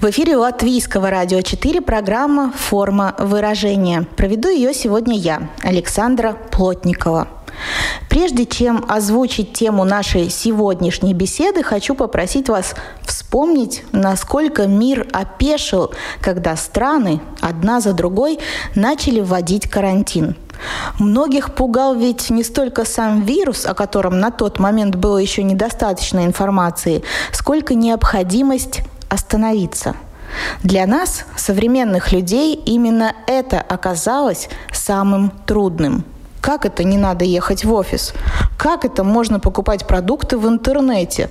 В эфире Латвийского радио 4 программа «Форма выражения». Проведу ее сегодня я, Александра Плотникова. Прежде чем озвучить тему нашей сегодняшней беседы, хочу попросить вас вспомнить, насколько мир опешил, когда страны одна за другой начали вводить карантин – Многих пугал ведь не столько сам вирус, о котором на тот момент было еще недостаточно информации, сколько необходимость остановиться. Для нас, современных людей, именно это оказалось самым трудным. Как это не надо ехать в офис? Как это можно покупать продукты в интернете?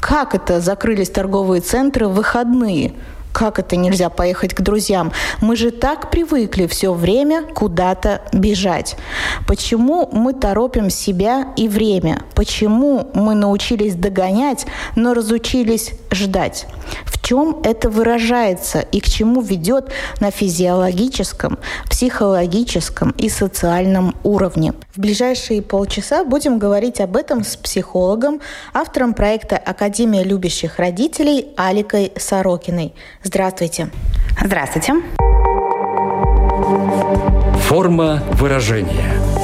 Как это закрылись торговые центры в выходные? Как это нельзя поехать к друзьям? Мы же так привыкли все время куда-то бежать. Почему мы торопим себя и время? Почему мы научились догонять, но разучились ждать? В чем это выражается и к чему ведет на физиологическом, психологическом и социальном уровне? В ближайшие полчаса будем говорить об этом с психологом, автором проекта «Академия любящих родителей» Аликой Сорокиной. Здравствуйте. Здравствуйте. Форма выражения –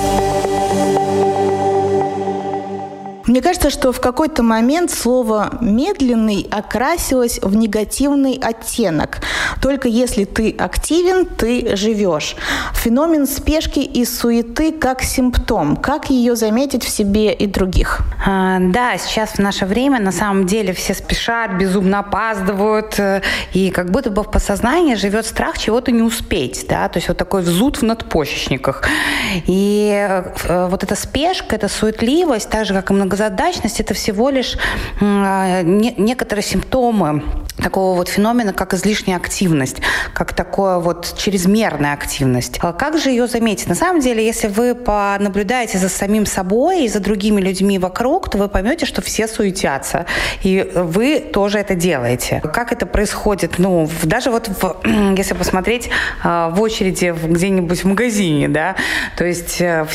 Мне кажется, что в какой-то момент слово «медленный» окрасилось в негативный оттенок. Только если ты активен, ты живешь. Феномен спешки и суеты как симптом. Как ее заметить в себе и других? А, да, сейчас в наше время на самом деле все спешат, безумно опаздывают, э, и как будто бы в подсознании живет страх чего-то не успеть, да, то есть вот такой взут в надпочечниках. И э, вот эта спешка, эта суетливость, так же, как и много многозадачность – это всего лишь а, некоторые симптомы такого вот феномена, как излишняя активность, как такое вот чрезмерная активность. А как же ее заметить? На самом деле, если вы понаблюдаете за самим собой и за другими людьми вокруг, то вы поймете, что все суетятся, и вы тоже это делаете. Как это происходит? Ну, даже вот в, если посмотреть а, в очереди где-нибудь в магазине, да, то есть э,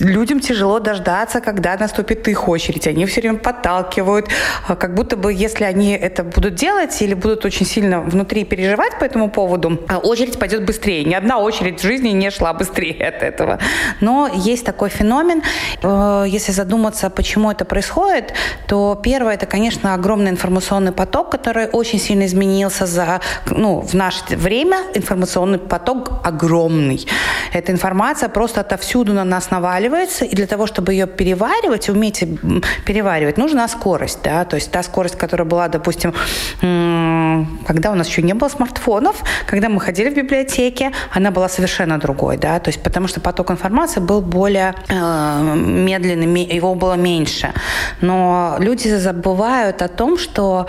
людям тяжело дождаться, когда наступит их очередь. Они все время подталкивают, а, как будто бы если они это будут делать или будут очень сильно внутри переживать по этому поводу, а, очередь пойдет быстрее. Ни одна очередь в жизни не шла быстрее от этого. Но есть такой феномен. Э, если задуматься, почему это происходит, то первое, это, конечно, огромный информационный поток, который очень сильно изменился за, ну, в наше время. Информационный поток огромный. Эта информация просто отовсюду на нас наваливается, и для того, чтобы ее переваривать, уметь переваривать, нужна скорость, да, то есть та скорость, которая была, допустим, когда у нас еще не было смартфонов, когда мы ходили в библиотеке, она была совершенно другой, да, то есть потому что поток информации был более э, медленный, его было меньше. Но люди забывают о том, что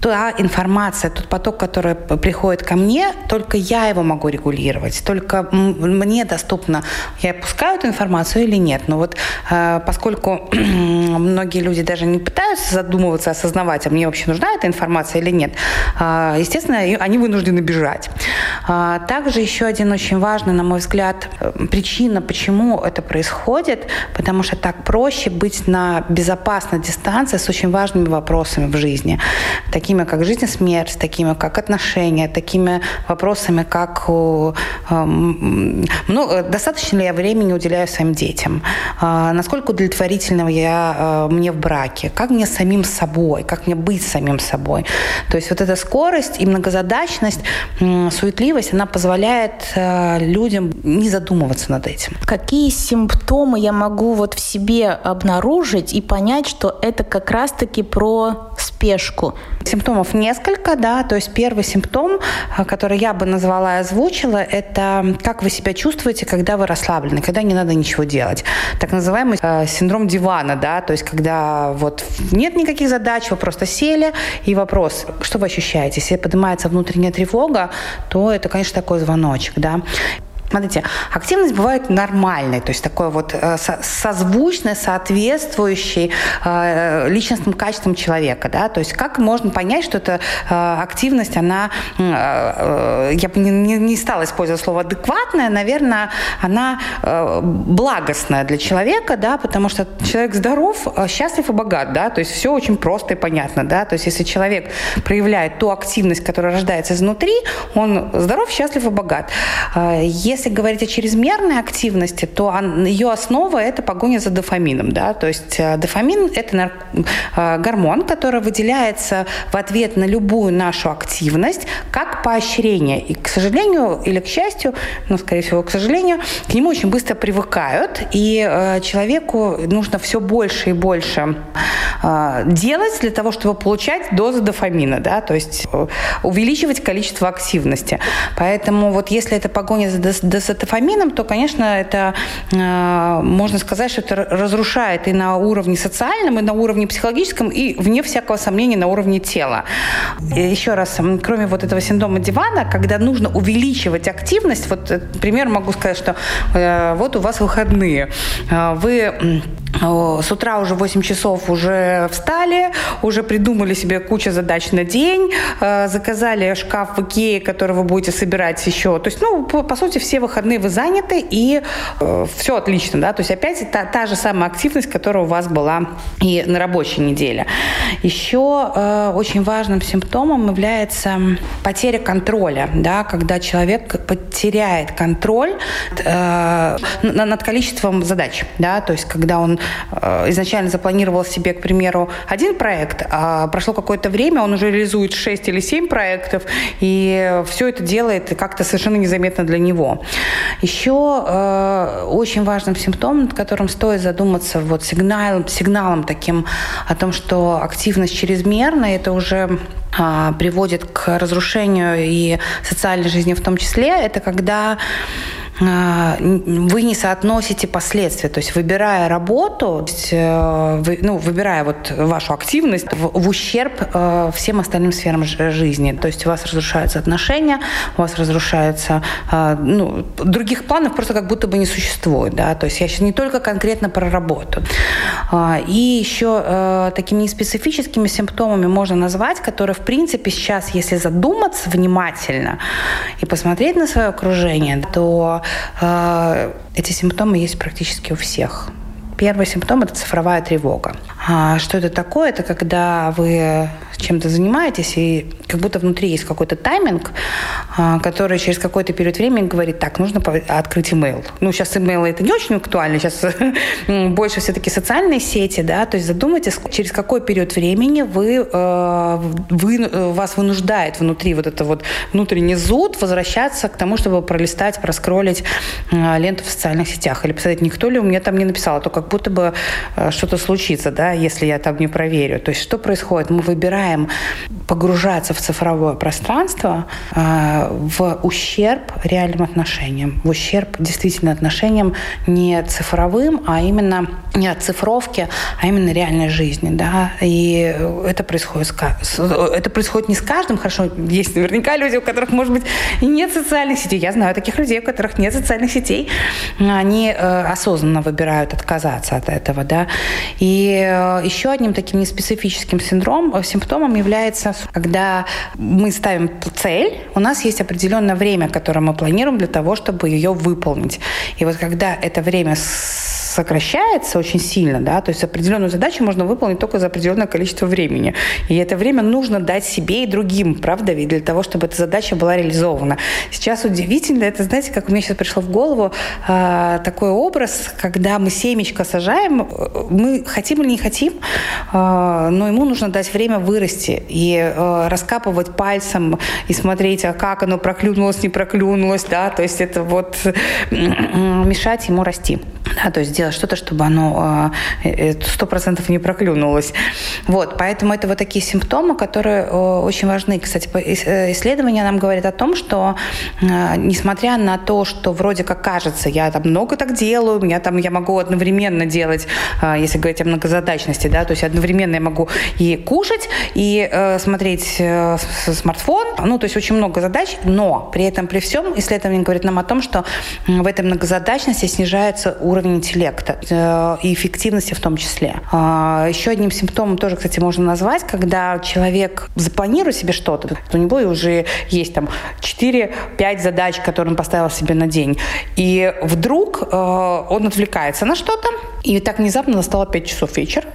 та информация, тот поток, который приходит ко мне, только я его могу регулировать, только мне доступно, я пускаю эту информацию или нет. Но вот э, поскольку многие люди даже не пытаются задумываться, осознавать, а мне вообще нужна эта информация или нет, э, естественно, они вынуждены бежать. Э, также еще один очень важный, на мой взгляд, причина, почему это происходит, потому что так проще быть на безопасной дистанции с очень важными вопросами в жизни такими как жизнь и смерть, такими как отношения, такими вопросами, как э, ну, достаточно ли я времени уделяю своим детям, э, насколько удовлетворительного я э, мне в браке, как мне самим собой, как мне быть самим собой. То есть вот эта скорость и многозадачность, суетливость, она позволяет людям не задумываться над этим. Какие симптомы я могу вот в себе обнаружить и понять, что это как раз-таки про спешку? Симптомов несколько, да, то есть первый симптом, э, который я бы назвала и озвучила, это как вы себя чувствуете, когда вы расслаблены, когда не надо ничего делать. Так называемый э, синдром дивана, да, то есть когда вот нет никаких задач, вы просто сели, и вопрос, что вы ощущаете? Если поднимается внутренняя тревога, то это, конечно, такой звоночек, да. Смотрите, активность бывает нормальной, то есть такой вот э, созвучной, соответствующей э, личностным качествам человека, да, то есть как можно понять, что эта э, активность, она, я бы не, не стала использовать слово адекватная, наверное, она благостная для человека, да, потому что человек здоров, счастлив и богат, да, то есть все очень просто и понятно, да, то есть если человек проявляет ту активность, которая рождается изнутри, он здоров, счастлив и богат. Если если говорить о чрезмерной активности, то ее основа – это погоня за дофамином. Да? То есть э, дофамин – это э, гормон, который выделяется в ответ на любую нашу активность как поощрение. И, к сожалению или к счастью, ну, скорее всего, к сожалению, к нему очень быстро привыкают, и э, человеку нужно все больше и больше делать для того, чтобы получать дозу дофамина, да, то есть увеличивать количество активности. Поэтому вот если это погоня за десатофамином, то, конечно, это э, можно сказать, что это разрушает и на уровне социальном, и на уровне психологическом, и, вне всякого сомнения, на уровне тела. И еще раз, кроме вот этого синдрома дивана, когда нужно увеличивать активность, вот, например, могу сказать, что э, вот у вас выходные, э, вы с утра уже 8 часов уже встали, уже придумали себе кучу задач на день, заказали шкаф в Икее, который вы будете собирать еще. То есть, ну, по, сути, все выходные вы заняты, и э, все отлично, да, то есть опять та, та же самая активность, которая у вас была и на рабочей неделе. Еще э, очень важным симптомом является потеря контроля, да, когда человек потеряет контроль э, над количеством задач, да, то есть когда он э, изначально запланировал себе, к примеру, один проект, а прошло какое-то время, он уже реализует 6 или 7 проектов, и все это делает как-то совершенно незаметно для него. Еще э, очень важным симптомом, над которым стоит задуматься, вот сигналом, сигналом таким о том, что активность чрезмерна, это уже э, приводит к разрушению и социальной жизни в том числе, это когда а, вы не соотносите последствия. То есть выбирая работу, э, вы, ну, выбирая вот вашу активность в, в ущерб э, всем остальным сферам жизни. То есть у вас разрушаются отношения, у вас разрушаются... Э, ну, других планов просто как будто бы не существует. Да? То есть я сейчас не только конкретно про работу. Э, и еще такими неспецифическими симптомами можно назвать, которые, в принципе, сейчас, если задуматься внимательно и посмотреть на свое окружение, то а, эти симптомы есть практически у всех. Первый симптом – это цифровая тревога. А что это такое? Это когда вы чем-то занимаетесь, и как будто внутри есть какой-то тайминг, а, который через какой-то период времени говорит, так, нужно открыть email. Ну, сейчас email это не очень актуально, сейчас больше все-таки социальные сети, да, то есть задумайтесь, через какой период времени вы, э, вы, вас вынуждает внутри вот это вот внутренний зуд возвращаться к тому, чтобы пролистать, проскролить э, ленту в социальных сетях или посмотреть, никто ли у меня там не написал, а то как будто бы э, что-то случится, да, если я там не проверю. То есть что происходит? Мы выбираем problēmu. Погружаться в цифровое пространство э, в ущерб реальным отношениям, в ущерб действительно отношениям не цифровым, а именно не от цифровки, а именно реальной жизни, да, и это происходит, с, это происходит не с каждым, хорошо, есть наверняка люди, у которых, может быть, и нет социальных сетей, я знаю таких людей, у которых нет социальных сетей, они э, осознанно выбирают отказаться от этого, да, и э, еще одним таким неспецифическим синдромом, симптомом является, когда мы ставим цель, у нас есть определенное время, которое мы планируем для того, чтобы ее выполнить. И вот когда это время сокращается очень сильно, да, то есть определенную задачу можно выполнить только за определенное количество времени. И это время нужно дать себе и другим, правда, ведь для того, чтобы эта задача была реализована. Сейчас удивительно, это, знаете, как мне сейчас пришло в голову э, такой образ, когда мы семечко сажаем, мы хотим или не хотим, э, но ему нужно дать время вырасти и э, раскапывать пальцем и смотреть, а как оно проклюнулось, не проклюнулось, да, то есть это вот мешать ему расти. Да, то есть делать что-то, чтобы оно сто процентов не проклюнулось. Вот, поэтому это вот такие симптомы, которые очень важны. Кстати, исследования нам говорят о том, что несмотря на то, что вроде как кажется, я там много так делаю, я там я могу одновременно делать, если говорить о многозадачности, да, то есть одновременно я могу и кушать, и э, смотреть э, смартфон, ну, то есть очень много задач, но при этом, при всем, исследование говорит нам о том, что в этой многозадачности снижается уровень интеллекта э, и эффективности в том числе. А, еще одним симптомом тоже, кстати, можно назвать, когда человек запланирует себе что-то, у него уже есть там 4-5 задач, которые он поставил себе на день, и вдруг э, он отвлекается на что-то, и так внезапно настало 5 часов вечера,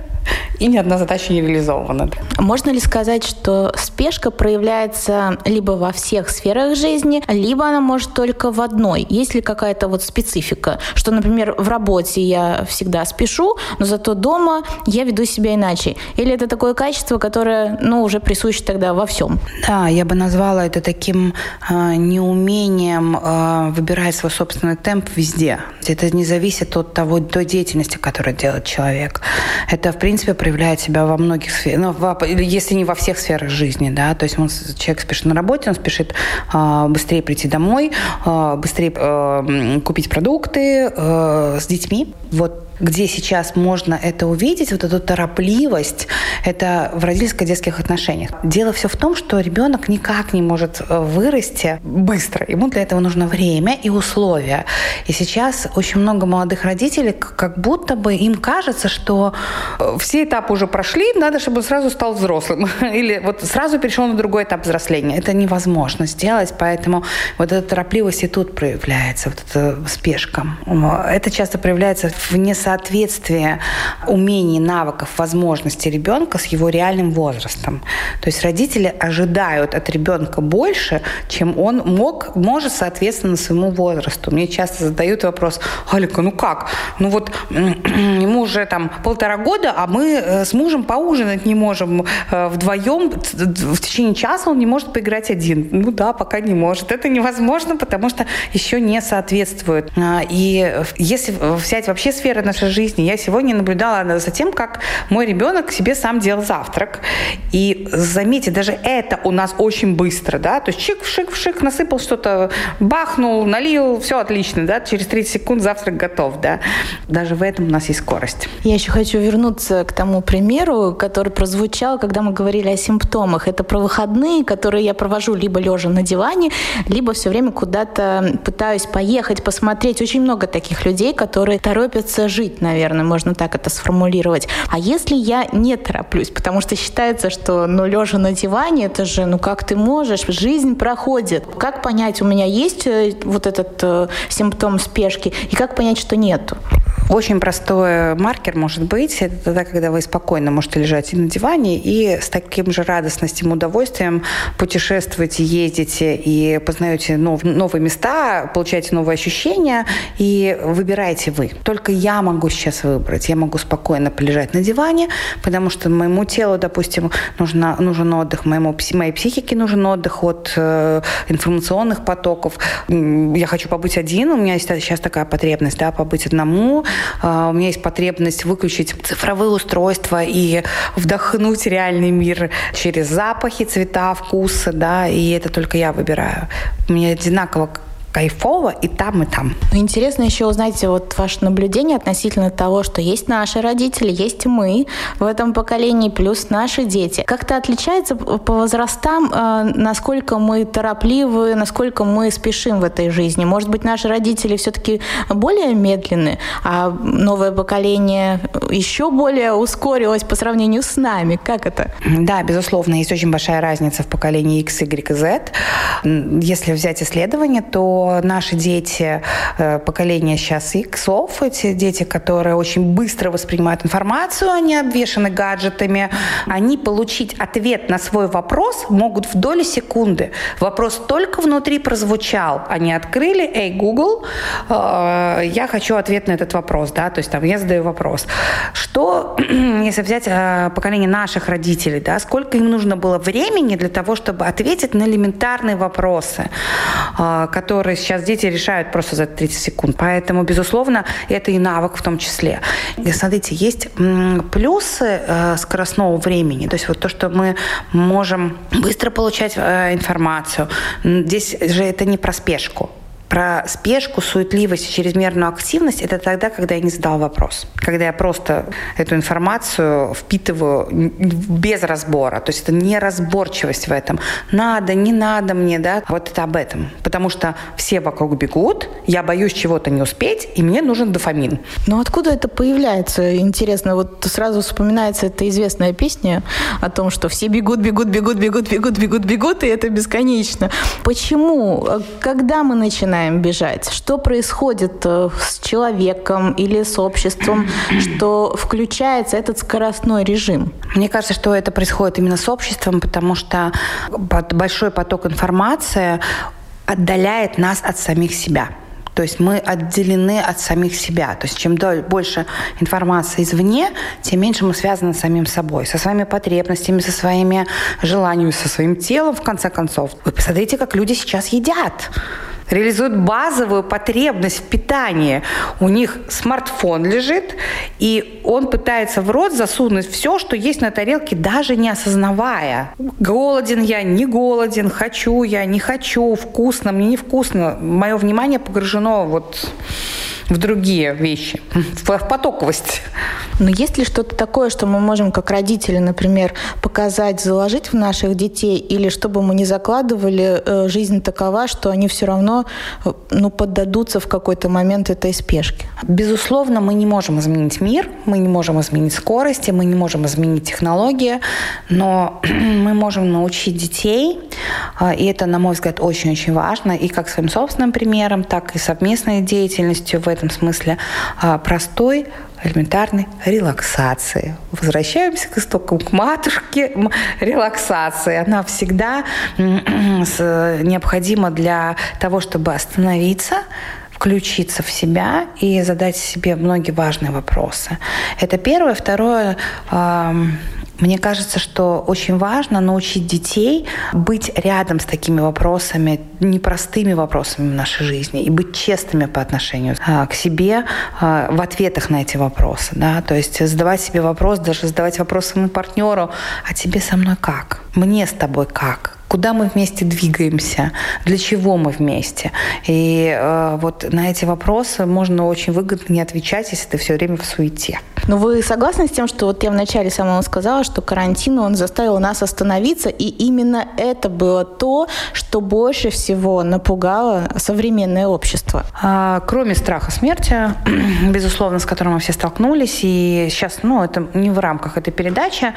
и ни одна задача не реализована. Можно ли сказать, что спешка проявляется либо во всех сферах жизни, либо она может только в одной? Есть ли какая-то вот специфика, что, например, в работе я всегда спешу, но зато дома я веду себя иначе? Или это такое качество, которое, ну, уже присуще тогда во всем? Да, я бы назвала это таким э, неумением э, выбирать свой собственный темп везде. Это не зависит от того, той деятельности, которую делает человек. Это, в принципе, проявляет себя во многих сферах, ну, если не во всех сферах жизни, да, то есть он, человек спешит на работе, он спешит э, быстрее прийти домой, э, быстрее э, купить продукты э, с детьми. Вот где сейчас можно это увидеть, вот эту торопливость, это в родительско-детских отношениях. Дело все в том, что ребенок никак не может э, вырасти быстро. Ему для этого нужно время и условия. И сейчас очень много молодых родителей, как будто бы им кажется, что э, все этапы уже прошли, надо, чтобы он сразу стал взрослым. Или вот сразу перешел на другой этап взросления. Это невозможно сделать, поэтому вот эта торопливость и тут проявляется, вот эта спешка. Это часто проявляется в несоответствии умений, навыков, возможностей ребенка с его реальным возрастом. То есть родители ожидают от ребенка больше, чем он мог, может соответственно своему возрасту. Мне часто задают вопрос, Алика, ну как? Ну вот ему уже там полтора года, а мы э, с мужем поужинать не можем э, вдвоем. В течение часа он не может поиграть один. Ну да, пока не может. Это невозможно, потому что еще не соответствует. А, и если взять вообще сферы нашей жизни. Я сегодня наблюдала за тем, как мой ребенок себе сам делал завтрак. И заметьте, даже это у нас очень быстро, да, то есть чик-шик-шик, насыпал что-то, бахнул, налил, все отлично, да, через 30 секунд завтрак готов, да. Даже в этом у нас есть скорость. Я еще хочу вернуться к тому примеру, который прозвучал, когда мы говорили о симптомах. Это про выходные, которые я провожу либо лежа на диване, либо все время куда-то пытаюсь поехать, посмотреть. Очень много таких людей, которые торопятся жить, наверное, можно так это сформулировать. А если я не тороплюсь, потому что считается, что ну лежа на диване, это же, ну как ты можешь, жизнь проходит. Как понять, у меня есть э, вот этот э, симптом спешки, и как понять, что нету? Очень простой маркер может быть, это тогда, когда вы спокойно можете лежать и на диване, и с таким же радостностью, удовольствием путешествуете, ездите и познаете нов, новые места, получаете новые ощущения, и выбираете вы. Только я могу сейчас выбрать. Я могу спокойно полежать на диване, потому что моему телу, допустим, нужно, нужен отдых, моему, моей психике нужен отдых от э, информационных потоков. Я хочу побыть один, у меня есть сейчас такая потребность, да, побыть одному. Э, у меня есть потребность выключить цифровые устройства и вдохнуть реальный мир через запахи, цвета, вкусы, да, и это только я выбираю. Меня одинаково кайфово и там, и там. Интересно еще узнать вот ваше наблюдение относительно того, что есть наши родители, есть мы в этом поколении, плюс наши дети. Как-то отличается по возрастам, э, насколько мы торопливы, насколько мы спешим в этой жизни. Может быть, наши родители все-таки более медленны, а новое поколение еще более ускорилось по сравнению с нами. Как это? Да, безусловно, есть очень большая разница в поколении X, Y и Z. Если взять исследование, то наши дети, э, поколение сейчас иксов, эти дети, которые очень быстро воспринимают информацию, они обвешаны гаджетами, они получить ответ на свой вопрос могут в доли секунды. Вопрос только внутри прозвучал. Они открыли, эй, Google, э, я хочу ответ на этот вопрос, да, то есть там я задаю вопрос. Что, если взять э, поколение наших родителей, да, сколько им нужно было времени для того, чтобы ответить на элементарные вопросы, которые которые сейчас дети решают просто за 30 секунд. Поэтому, безусловно, это и навык в том числе. И смотрите, есть плюсы э, скоростного времени, то есть вот то, что мы можем быстро получать э, информацию. Здесь же это не про спешку про спешку, суетливость и чрезмерную активность – это тогда, когда я не задал вопрос. Когда я просто эту информацию впитываю без разбора. То есть это неразборчивость в этом. Надо, не надо мне, да. Вот это об этом. Потому что все вокруг бегут, я боюсь чего-то не успеть, и мне нужен дофамин. Но откуда это появляется? Интересно, вот сразу вспоминается эта известная песня о том, что все бегут, бегут, бегут, бегут, бегут, бегут, бегут, и это бесконечно. Почему? Когда мы начинаем начинаем бежать? Что происходит э, с человеком или с обществом, что включается этот скоростной режим? Мне кажется, что это происходит именно с обществом, потому что большой поток информации отдаляет нас от самих себя. То есть мы отделены от самих себя. То есть чем больше информации извне, тем меньше мы связаны с самим собой, со своими потребностями, со своими желаниями, со своим телом, в конце концов. Вы посмотрите, как люди сейчас едят реализуют базовую потребность в питании. У них смартфон лежит, и он пытается в рот засунуть все, что есть на тарелке, даже не осознавая. Голоден я, не голоден, хочу я, не хочу, вкусно, мне не вкусно. Мое внимание погружено вот в другие вещи, в потоковость. Но есть ли что-то такое, что мы можем как родители, например, показать, заложить в наших детей, или чтобы мы не закладывали, э, жизнь такова, что они все равно э, ну, поддадутся в какой-то момент этой спешке? Безусловно, мы не можем изменить мир, мы не можем изменить скорости, мы не можем изменить технологии, но мы можем научить детей, э, и это, на мой взгляд, очень-очень важно, и как своим собственным примером, так и совместной деятельностью в этом смысле простой элементарной релаксации. Возвращаемся к истокам, к матушке релаксации. Она всегда необходима для того, чтобы остановиться, включиться в себя и задать себе многие важные вопросы. Это первое. Второе, мне кажется, что очень важно научить детей быть рядом с такими вопросами, непростыми вопросами в нашей жизни, и быть честными по отношению а, к себе а, в ответах на эти вопросы. Да? То есть задавать себе вопрос, даже задавать вопрос своему партнеру, а тебе со мной как? Мне с тобой как? Куда мы вместе двигаемся, для чего мы вместе. И э, вот на эти вопросы можно очень выгодно не отвечать, если ты все время в суете. Но вы согласны с тем, что вот я вначале самого сказала, что карантин, он заставил нас остановиться, и именно это было то, что больше всего напугало современное общество? А, кроме страха смерти, безусловно, с которым мы все столкнулись, и сейчас, ну, это не в рамках этой передачи,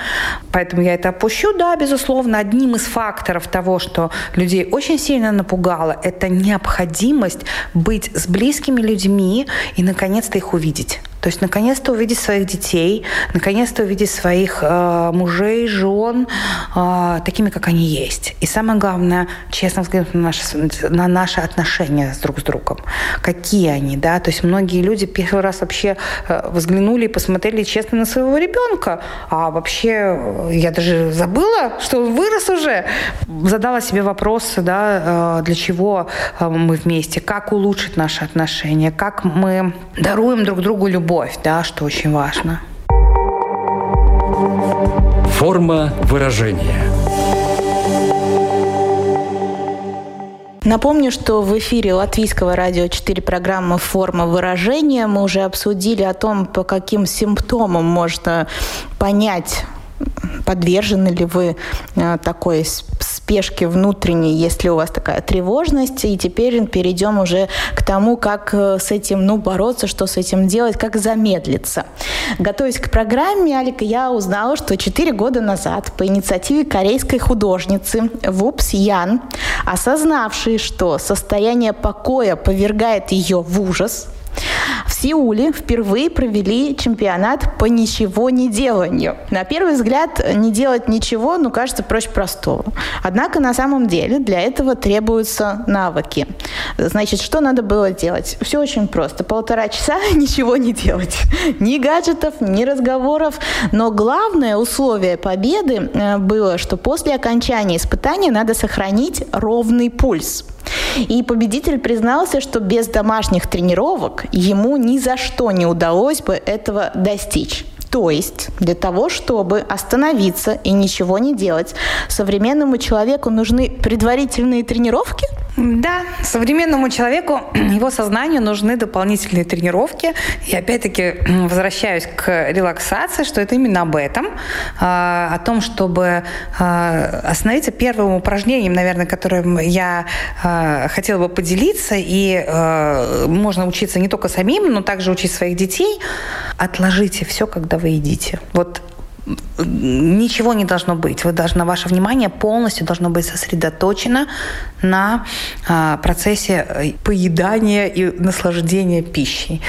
поэтому я это опущу, да, безусловно, одним из факторов того, что людей очень сильно напугало, это необходимость быть с близкими людьми и наконец-то их увидеть. То есть наконец-то увидеть своих детей, наконец-то увидеть своих э, мужей, жен э, такими, как они есть. И самое главное, честно взглянуть на наши, на наши отношения с друг с другом. Какие они, да? То есть многие люди первый раз вообще э, взглянули и посмотрели честно на своего ребенка. А вообще э, я даже забыла, что он вырос уже. Задала себе вопросы, да, э, для чего э, мы вместе, как улучшить наши отношения, как мы даруем друг другу любовь любовь, да, что очень важно. Форма выражения. Напомню, что в эфире Латвийского радио 4 программы «Форма выражения». Мы уже обсудили о том, по каким симптомам можно понять, подвержены ли вы э, такой спешке внутренней, если у вас такая тревожность. И теперь перейдем уже к тому, как э, с этим ну, бороться, что с этим делать, как замедлиться. Готовясь к программе, Алика, я узнала, что 4 года назад по инициативе корейской художницы Вупс Ян, осознавшей, что состояние покоя повергает ее в ужас, в Сеуле впервые провели чемпионат по ничего не деланию. На первый взгляд, не делать ничего, ну, кажется проще простого. Однако, на самом деле, для этого требуются навыки. Значит, что надо было делать? Все очень просто. Полтора часа ничего не делать. Ни гаджетов, ни разговоров. Но главное условие победы э, было, что после окончания испытания надо сохранить ровный пульс. И победитель признался, что без домашних тренировок ему ни за что не удалось бы этого достичь. То есть для того, чтобы остановиться и ничего не делать, современному человеку нужны предварительные тренировки – да, современному человеку, его сознанию нужны дополнительные тренировки. И опять-таки возвращаюсь к релаксации, что это именно об этом, а, о том, чтобы а, остановиться первым упражнением, наверное, которым я а, хотела бы поделиться, и можно учиться не только самим, но также учить своих детей. Отложите все, когда вы едите. Вот ничего не должно быть. Вы должны, ваше внимание полностью должно быть сосредоточено на а, процессе э, поедания и наслаждения пищей.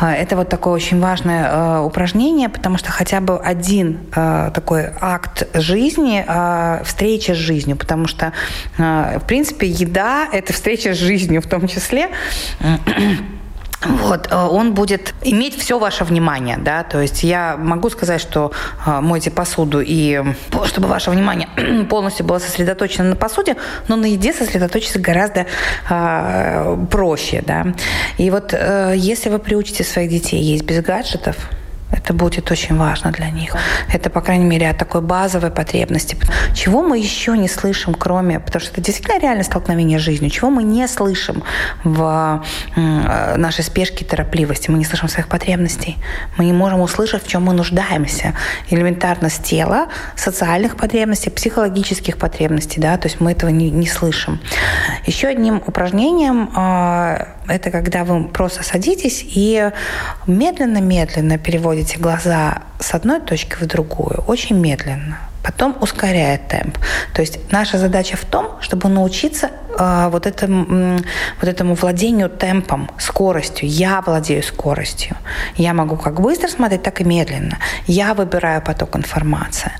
А, это вот такое очень важное а, упражнение, потому что хотя бы один а, такой акт жизни, а, встреча с жизнью, потому что, а, в принципе, еда – это встреча с жизнью в том числе вот, э, он будет иметь все ваше внимание, да, то есть я могу сказать, что э, мойте посуду и чтобы ваше внимание полностью было сосредоточено на посуде, но на еде сосредоточиться гораздо э, проще, да. И вот э, если вы приучите своих детей есть без гаджетов, это будет очень важно для них. Это, по крайней мере, от такой базовой потребности. Чего мы еще не слышим, кроме... Потому что это действительно реальное столкновение с жизнью. Чего мы не слышим в э, нашей спешке, торопливости? Мы не слышим своих потребностей. Мы не можем услышать, в чем мы нуждаемся. Элементарно с тела, социальных потребностей, психологических потребностей. Да? То есть мы этого не, не слышим. Еще одним упражнением э, это когда вы просто садитесь и медленно-медленно переводите глаза с одной точки в другую, очень медленно. Потом ускоряет темп. То есть наша задача в том, чтобы научиться вот, этому, вот этому владению темпом, скоростью. Я владею скоростью. Я могу как быстро смотреть, так и медленно. Я выбираю поток информации.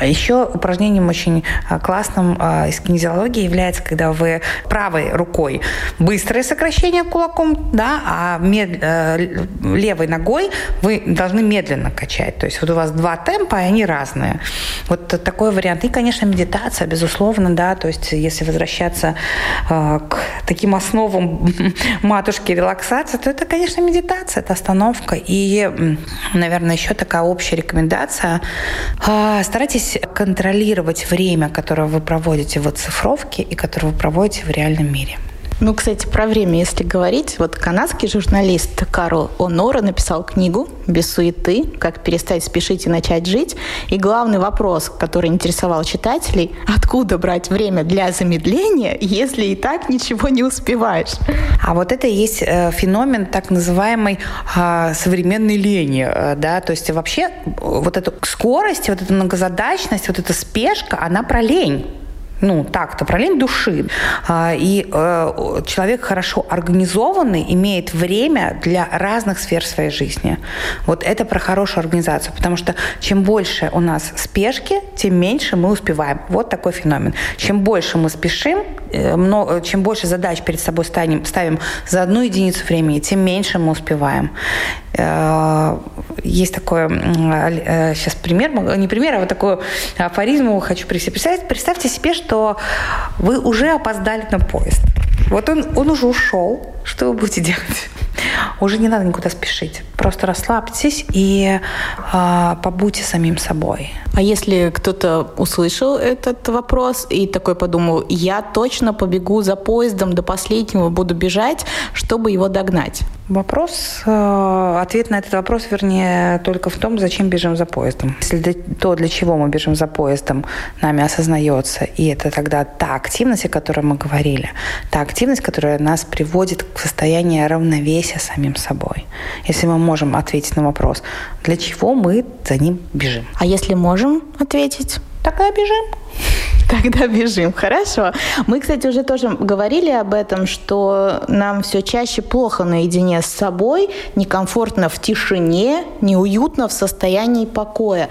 Еще упражнением очень а, классным из кинезиологии является, когда вы правой рукой быстрое сокращение кулаком, да, а мед, э, левой ногой вы должны медленно качать. То есть вот у вас два темпа, и они разные. Вот такой вариант. И, конечно, медитация, безусловно, да, то есть если возвращаться к таким основам матушки релаксации, то это, конечно, медитация, это остановка. И, наверное, еще такая общая рекомендация. Э, старайтесь контролировать время, которое вы проводите в оцифровке и которое вы проводите в реальном мире. Ну, кстати, про время, если говорить, вот канадский журналист Карл Онора написал книгу «Без суеты. Как перестать спешить и начать жить». И главный вопрос, который интересовал читателей, откуда брать время для замедления, если и так ничего не успеваешь? А вот это и есть э, феномен так называемой э, современной лени, э, да, то есть вообще вот эта скорость, вот эта многозадачность, вот эта спешка, она про лень ну, так-то, про души. А, и э, человек хорошо организованный имеет время для разных сфер своей жизни. Вот это про хорошую организацию, потому что чем больше у нас спешки, тем меньше мы успеваем. Вот такой феномен. Чем больше мы спешим, э, чем больше задач перед собой ставим, ставим за одну единицу времени, тем меньше мы успеваем. Э, есть такое, сейчас пример, не пример, а вот такую афоризму хочу представить. Представьте себе, что что вы уже опоздали на поезд. Вот он, он уже ушел. Что вы будете делать? Уже не надо никуда спешить. Просто расслабьтесь и э, побудьте самим собой. А если кто-то услышал этот вопрос и такой подумал, я точно побегу за поездом до последнего, буду бежать, чтобы его догнать? Вопрос, э, ответ на этот вопрос, вернее, только в том, зачем бежим за поездом. Если то, для чего мы бежим за поездом, нами осознается, и это тогда та активность, о которой мы говорили, та активность, которая нас приводит к состоянию равновесия самим собой. Если мы можем ответить на вопрос, для чего мы за ним бежим. А если можем ответить? Тогда бежим. Тогда бежим, хорошо. Мы, кстати, уже тоже говорили об этом, что нам все чаще плохо наедине с собой, некомфортно в тишине, неуютно в состоянии покоя.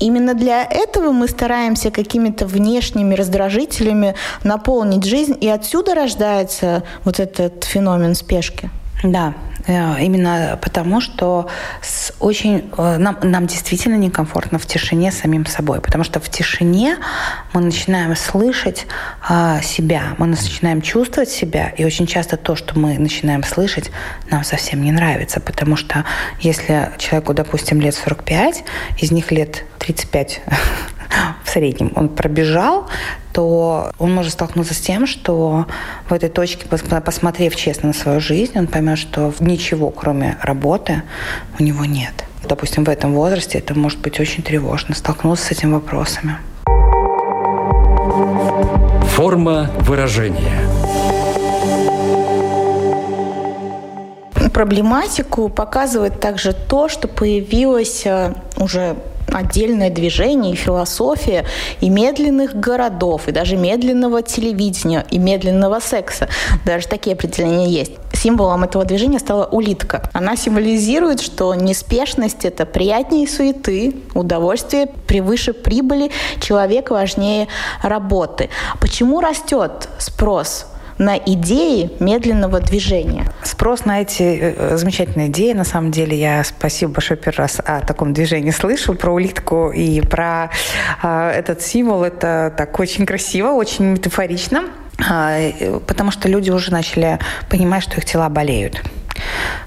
Именно для этого мы стараемся какими-то внешними раздражителями наполнить жизнь, и отсюда рождается вот этот феномен спешки. Да, именно потому, что с очень, э, нам, нам действительно некомфортно в тишине самим собой. Потому что в тишине мы начинаем слышать а, себя, мы начинаем чувствовать себя. И очень часто то, что мы начинаем слышать, нам совсем не нравится. Потому что если человеку, допустим, лет 45, из них лет 35 в среднем он пробежал, то он может столкнуться с тем, что в этой точке, посмотрев честно на свою жизнь, он поймет, что ничего, кроме работы, у него нет. Допустим, в этом возрасте это может быть очень тревожно, столкнуться с этими вопросами. Форма выражения. Проблематику показывает также то, что появилось э, уже отдельное движение и философия и медленных городов, и даже медленного телевидения, и медленного секса. Даже такие определения есть. Символом этого движения стала улитка. Она символизирует, что неспешность – это приятнее суеты, удовольствие превыше прибыли, человек важнее работы. Почему растет спрос на идеи медленного движения. Спрос на эти э, замечательные идеи, на самом деле, я спасибо большое первый раз о таком движении слышу, про улитку и про э, этот символ. Это так очень красиво, очень метафорично, э, потому что люди уже начали понимать, что их тела болеют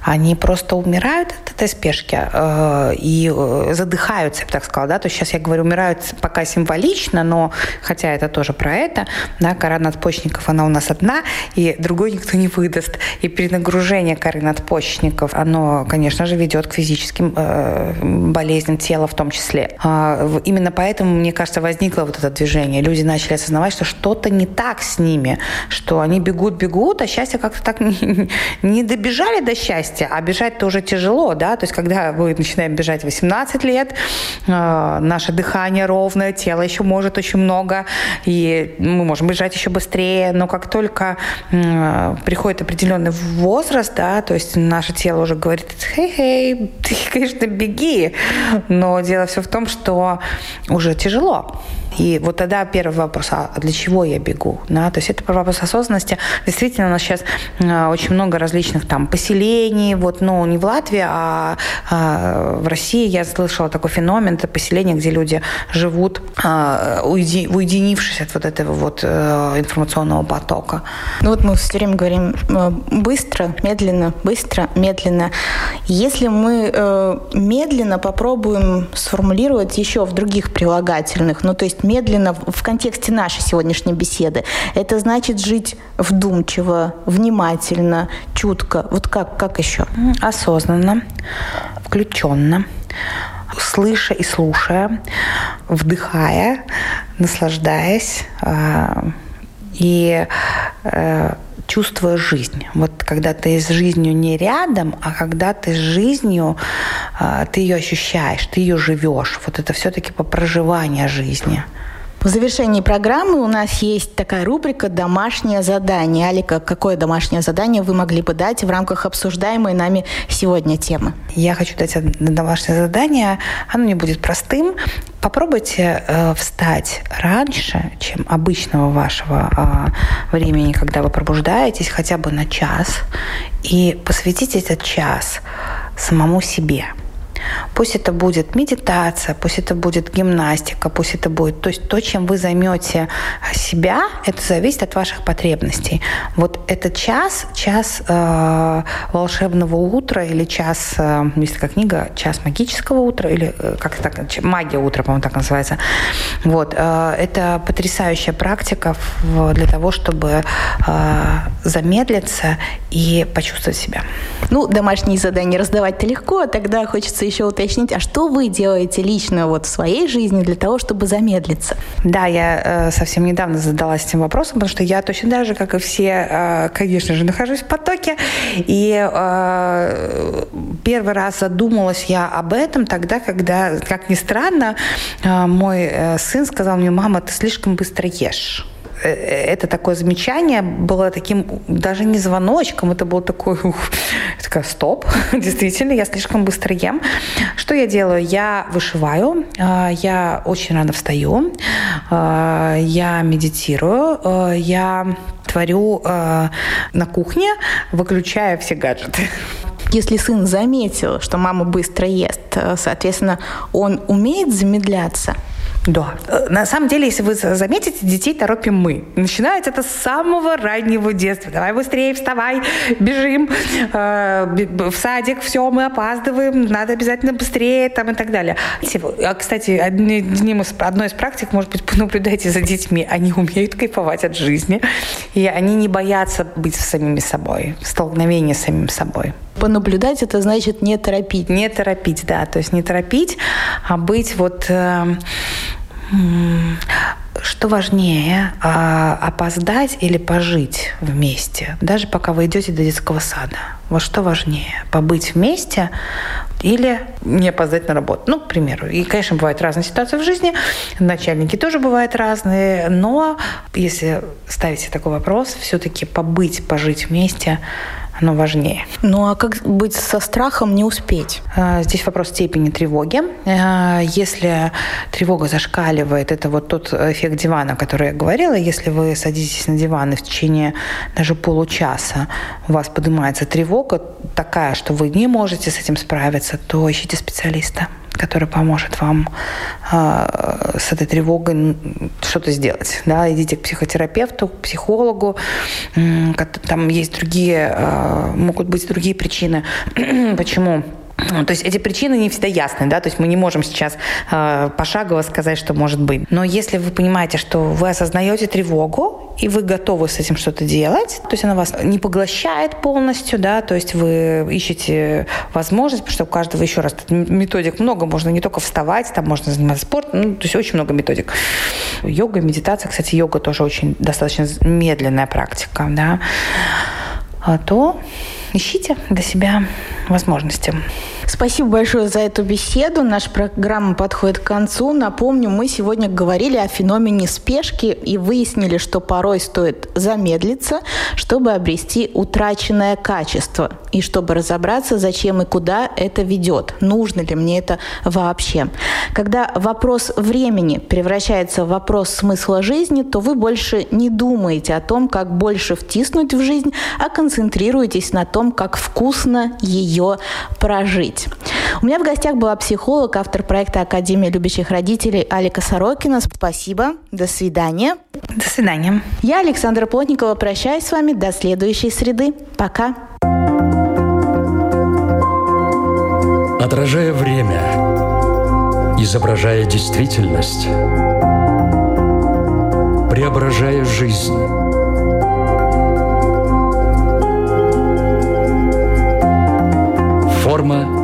они просто умирают от этой спешки э, и э, задыхаются, я бы так сказала, да, то есть сейчас я говорю, умирают пока символично, но хотя это тоже про это, да, кора надпочечников, она у нас одна, и другой никто не выдаст, и перенагружение коры надпочечников, оно, конечно же, ведет к физическим э, болезням тела в том числе. Э, именно поэтому, мне кажется, возникло вот это движение, люди начали осознавать, что что-то не так с ними, что они бегут-бегут, а счастье как-то так не, не добежали до счастья, а бежать-то тяжело, да, то есть когда мы начинаем бежать 18 лет, э, наше дыхание ровное, тело еще может очень много, и мы можем бежать еще быстрее, но как только э, приходит определенный возраст, да, то есть наше тело уже говорит, хей-хей, ты, конечно, беги, но дело все в том, что уже тяжело. И вот тогда первый вопрос, а для чего я бегу? Да? То есть это вопрос осознанности. Действительно, у нас сейчас э, очень много различных там поселений, вот, ну, не в Латвии, а, а в России я слышала такой феномен, это поселение, где люди живут, а, уединившись от вот этого вот э, информационного потока. Ну вот мы все время говорим э, быстро, медленно, быстро, медленно. Если мы медленно попробуем сформулировать еще в других прилагательных, ну то есть медленно в контексте нашей сегодняшней беседы. Это значит жить вдумчиво, внимательно, чутко. Вот как, как еще? Осознанно, включенно слыша и слушая, вдыхая, наслаждаясь э, и э, чувствуя жизнь. Вот когда ты с жизнью не рядом, а когда ты с жизнью, ты ее ощущаешь, ты ее живешь. Вот это все-таки по проживанию жизни. В завершении программы у нас есть такая рубрика «Домашнее задание». Алика, какое домашнее задание вы могли бы дать в рамках обсуждаемой нами сегодня темы? Я хочу дать домашнее задание. Оно не будет простым. Попробуйте э, встать раньше, чем обычного вашего э, времени, когда вы пробуждаетесь, хотя бы на час, и посвятите этот час самому себе – Пусть это будет медитация, пусть это будет гимнастика, пусть это будет... То есть то, чем вы займете себя, это зависит от ваших потребностей. Вот этот час, час э, волшебного утра или час, э, есть такая книга, час магического утра или э, как так, магия утра, по-моему, так называется. Вот. Э, это потрясающая практика для того, чтобы э, замедлиться и почувствовать себя. Ну, домашние задания раздавать-то легко, а тогда хочется еще уточнить, а что вы делаете лично вот в своей жизни для того, чтобы замедлиться? Да, я э, совсем недавно задалась этим вопросом, потому что я точно так же, как и все, э, конечно же, нахожусь в потоке. И э, первый раз задумалась я об этом тогда, когда, как ни странно, э, мой э, сын сказал мне, мама, ты слишком быстро ешь. Э, это такое замечание было таким даже не звоночком, это был такой, ух, такая, стоп, действительно, я слишком быстро ем. Что я делаю? Я вышиваю, а, я очень рано встаю, а, я медитирую, я творю на кухне, выключая все гаджеты. Если сын заметил, что мама быстро ест, э, соответственно, он умеет замедляться – да. На самом деле, если вы заметите, детей торопим мы. Начинается это с самого раннего детства. Давай быстрее, вставай, бежим э, в садик, все, мы опаздываем, надо обязательно быстрее там и так далее. А, кстати, одним из, одной из практик, может быть, понаблюдайте за детьми. Они умеют кайфовать от жизни, и они не боятся быть самими собой, столкновения с самим собой. Понаблюдать это значит не торопить. Не торопить, да. То есть не торопить, а быть вот... Э, что важнее, а, опоздать или пожить вместе, даже пока вы идете до детского сада? Вот что важнее, побыть вместе или не опоздать на работу? Ну, к примеру. И, конечно, бывают разные ситуации в жизни, начальники тоже бывают разные, но если ставите такой вопрос, все-таки побыть, пожить вместе – оно важнее. Ну а как быть со страхом не успеть? А, здесь вопрос степени тревоги. А, если тревога зашкаливает, это вот тот эффект дивана, о котором я говорила. Если вы садитесь на диван и в течение даже получаса у вас поднимается тревога такая, что вы не можете с этим справиться, то ищите специалиста который поможет вам э, с этой тревогой что-то сделать. Да? Идите к психотерапевту, к психологу. Там есть другие, э, могут быть другие причины, почему то есть эти причины не всегда ясны, да, то есть мы не можем сейчас э, пошагово сказать, что может быть. Но если вы понимаете, что вы осознаете тревогу, и вы готовы с этим что-то делать, то есть она вас не поглощает полностью, да, то есть вы ищете возможность, потому что у каждого еще раз методик много, можно не только вставать, там можно заниматься спортом, ну, то есть очень много методик. Йога, медитация, кстати, йога тоже очень достаточно медленная практика, да, а то ищите для себя возможности. Спасибо большое за эту беседу. Наша программа подходит к концу. Напомню, мы сегодня говорили о феномене спешки и выяснили, что порой стоит замедлиться, чтобы обрести утраченное качество и чтобы разобраться, зачем и куда это ведет. Нужно ли мне это вообще? Когда вопрос времени превращается в вопрос смысла жизни, то вы больше не думаете о том, как больше втиснуть в жизнь, а концентрируетесь на том, как вкусно ее прожить жить. У меня в гостях была психолог, автор проекта Академия любящих родителей Алика Сорокина. Спасибо. До свидания. До свидания. Я, Александра Плотникова, прощаюсь с вами до следующей среды. Пока. Отражая время, изображая действительность, преображая жизнь. Форма